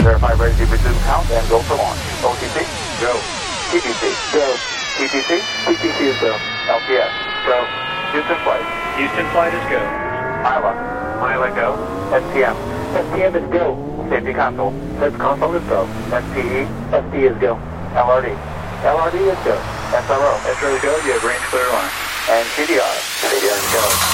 Verify ready to resume count and go for launch. OTC, go. TTC, go. TTC, TTC is go. LPS, go. Houston flight. Houston flight is go. Iowa, Iowa go. SPM, SPM is go. Safety console, Safety console is go. SPE, SD is go. LRD, LRD is go. SRO, SRO is go. You have range clear line. And CDR, CDR is go.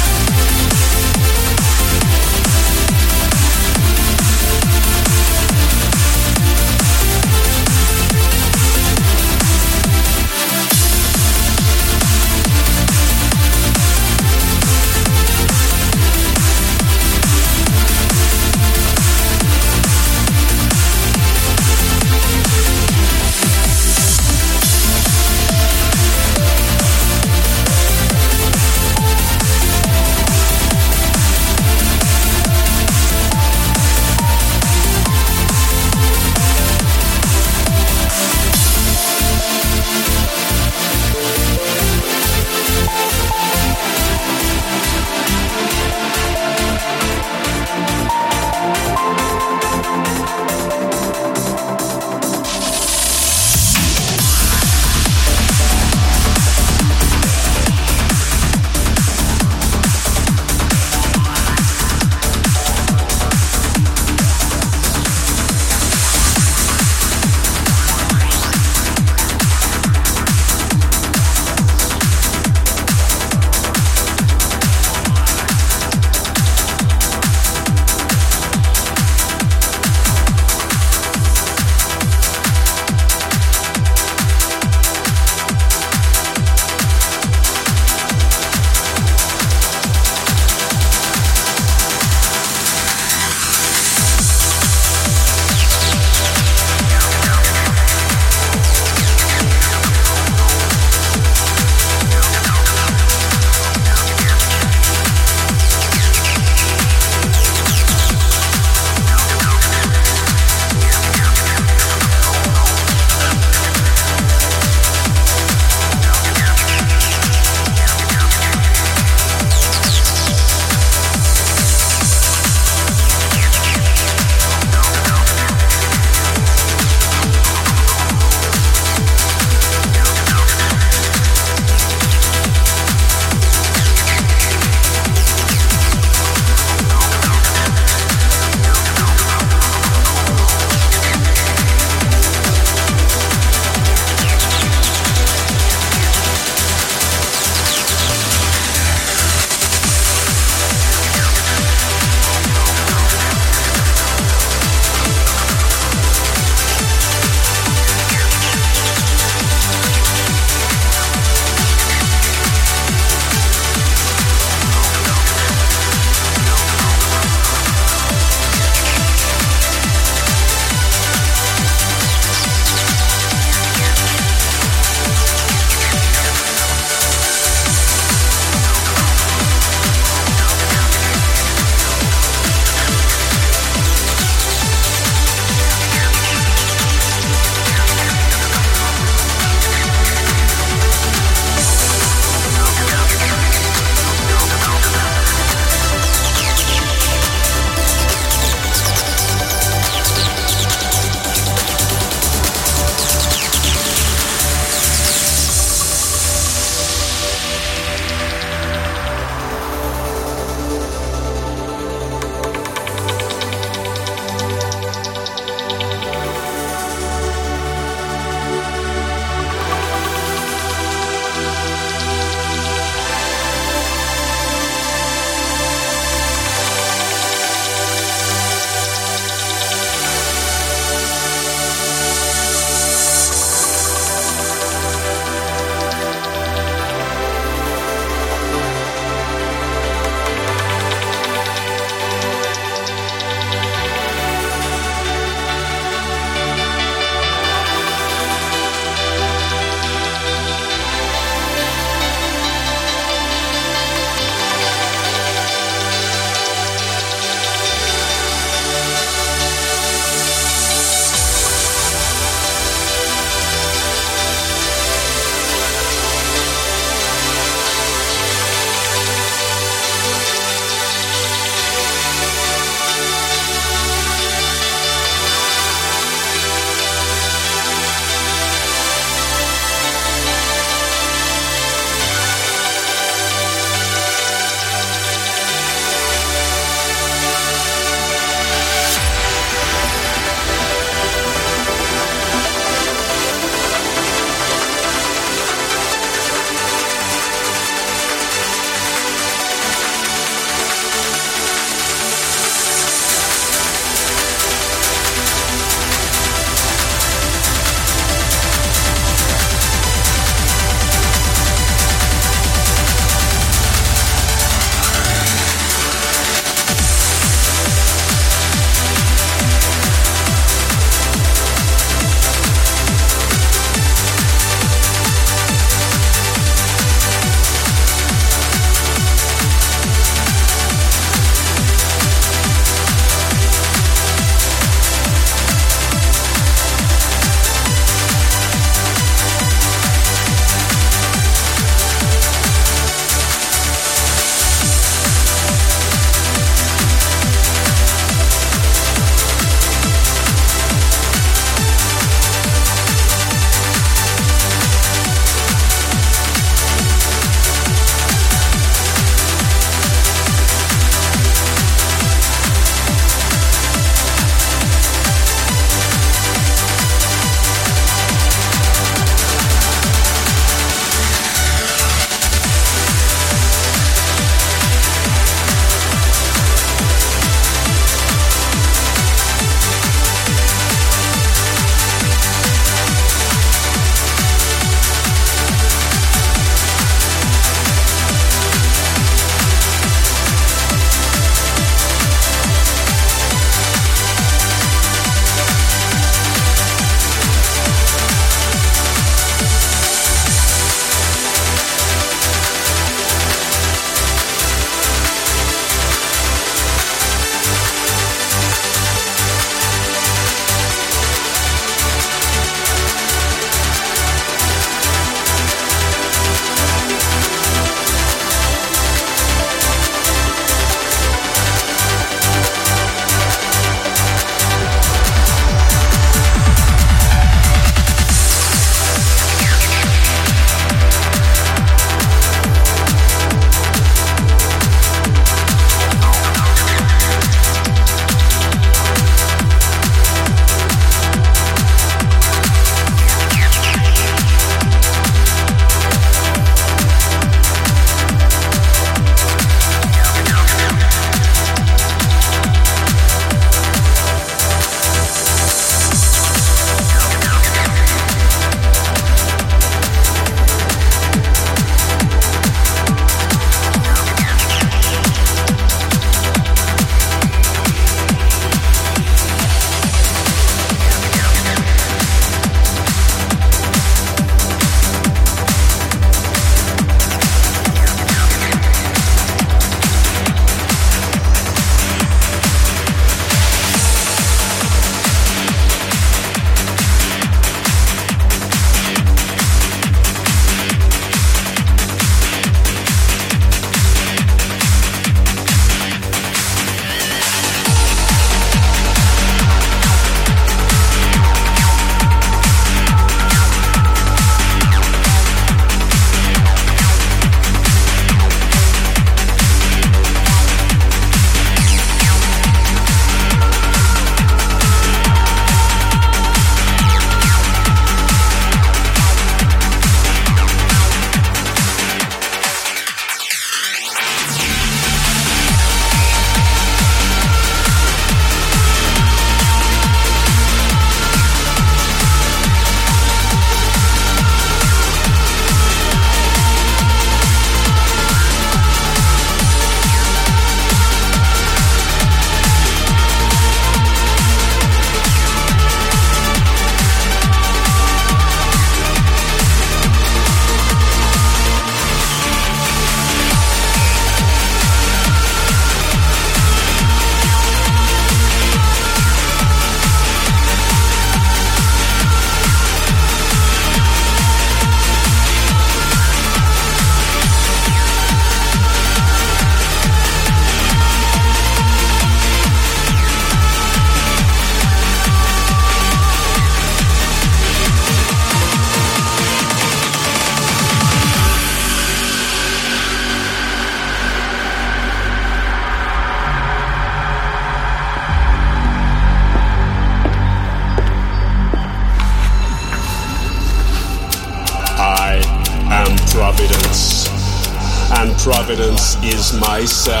Myself.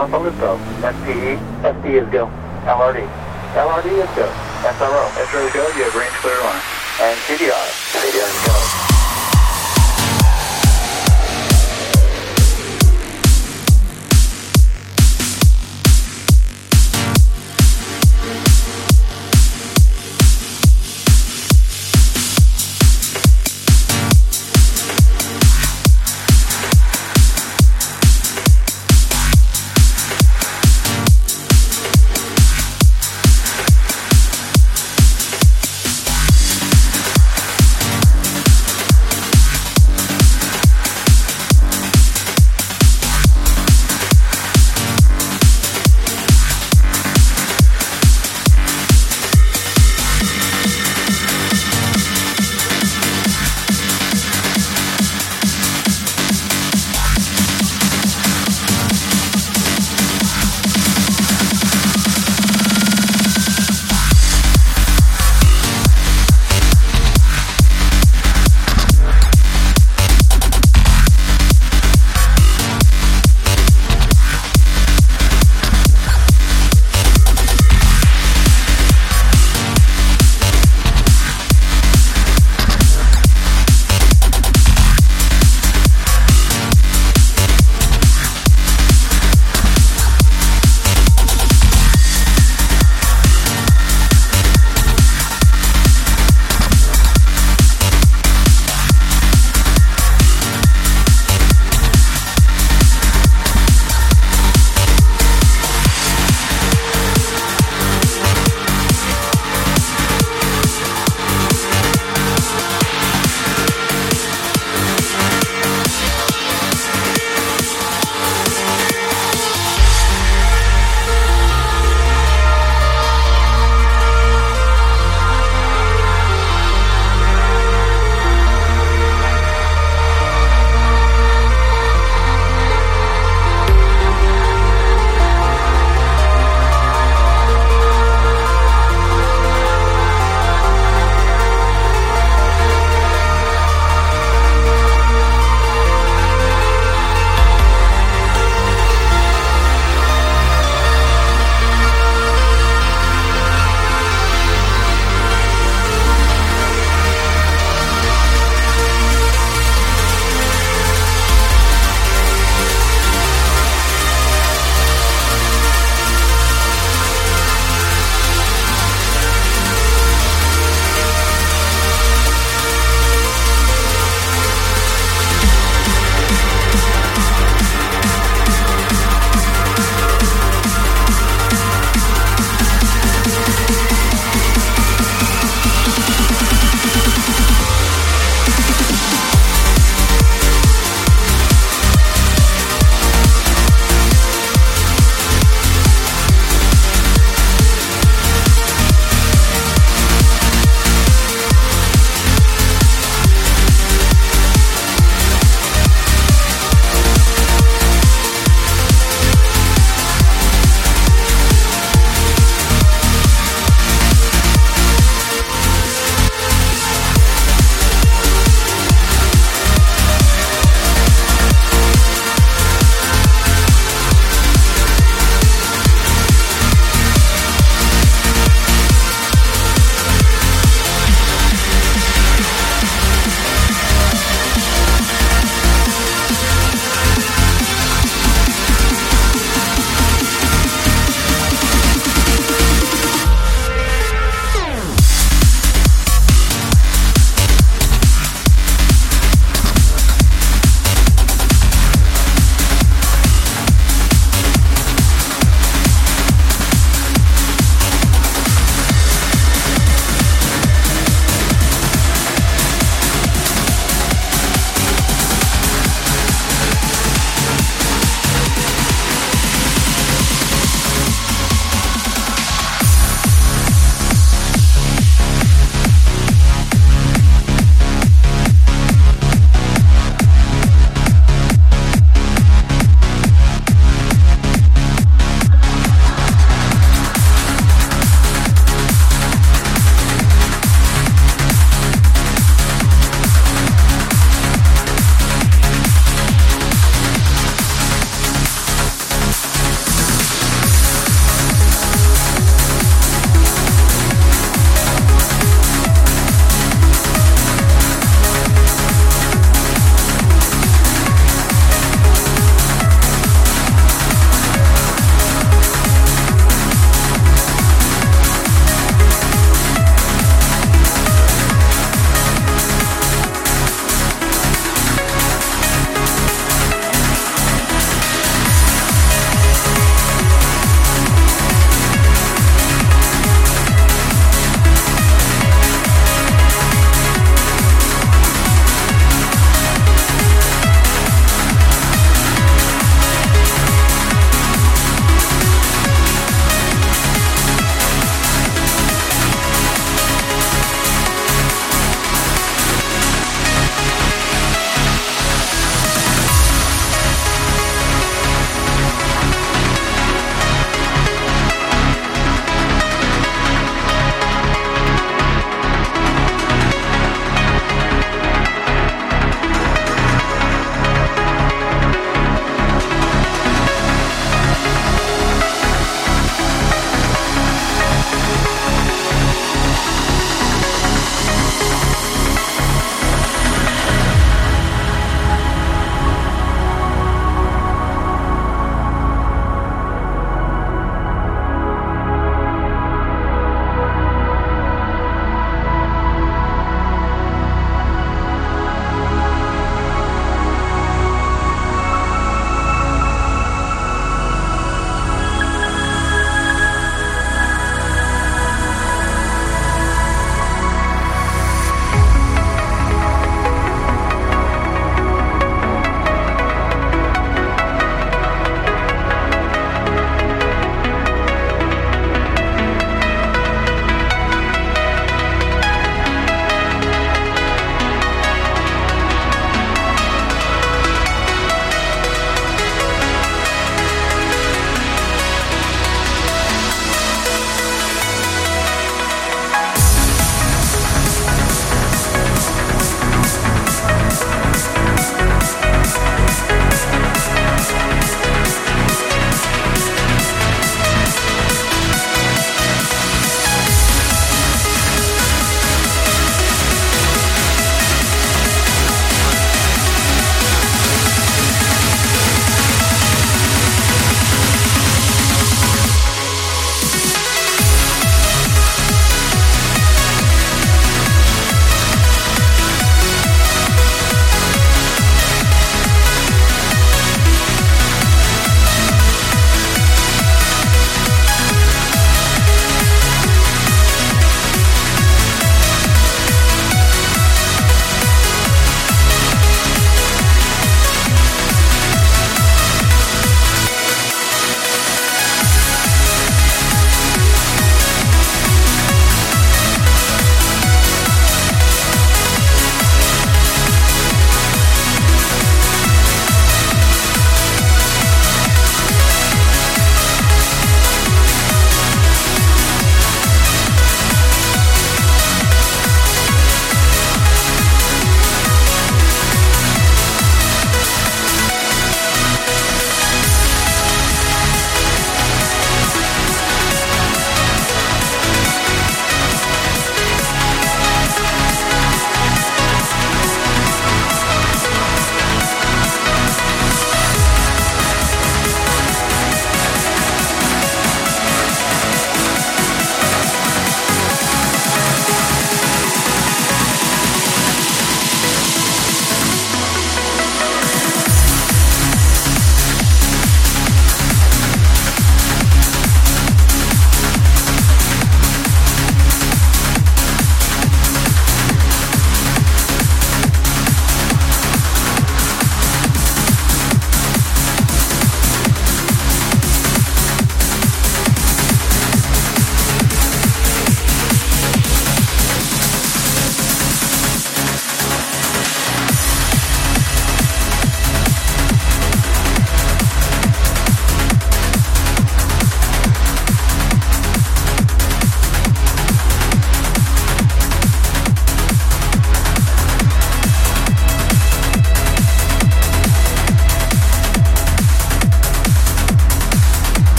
Is go. SPE, SD is go. LRD, LRD is go. SRO, SRO is go. You have range clear line. and CDR, CDR is go.